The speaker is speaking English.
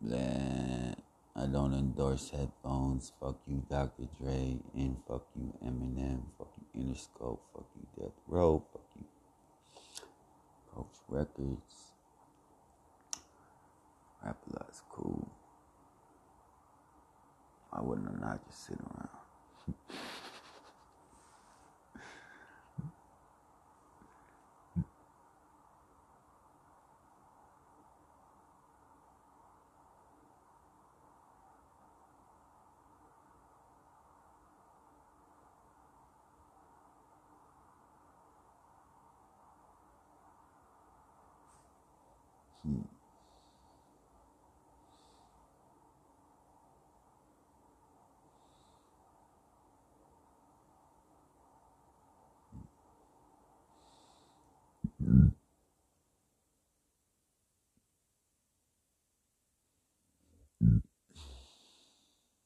Blah. I don't endorse headphones. Fuck you, Dr. Dre, and fuck you, Eminem. Fuck you, Interscope. Fuck you, Death Row. Fuck you, Coach Records. Rap a cool. I wouldn't have not just sit around. Hmm.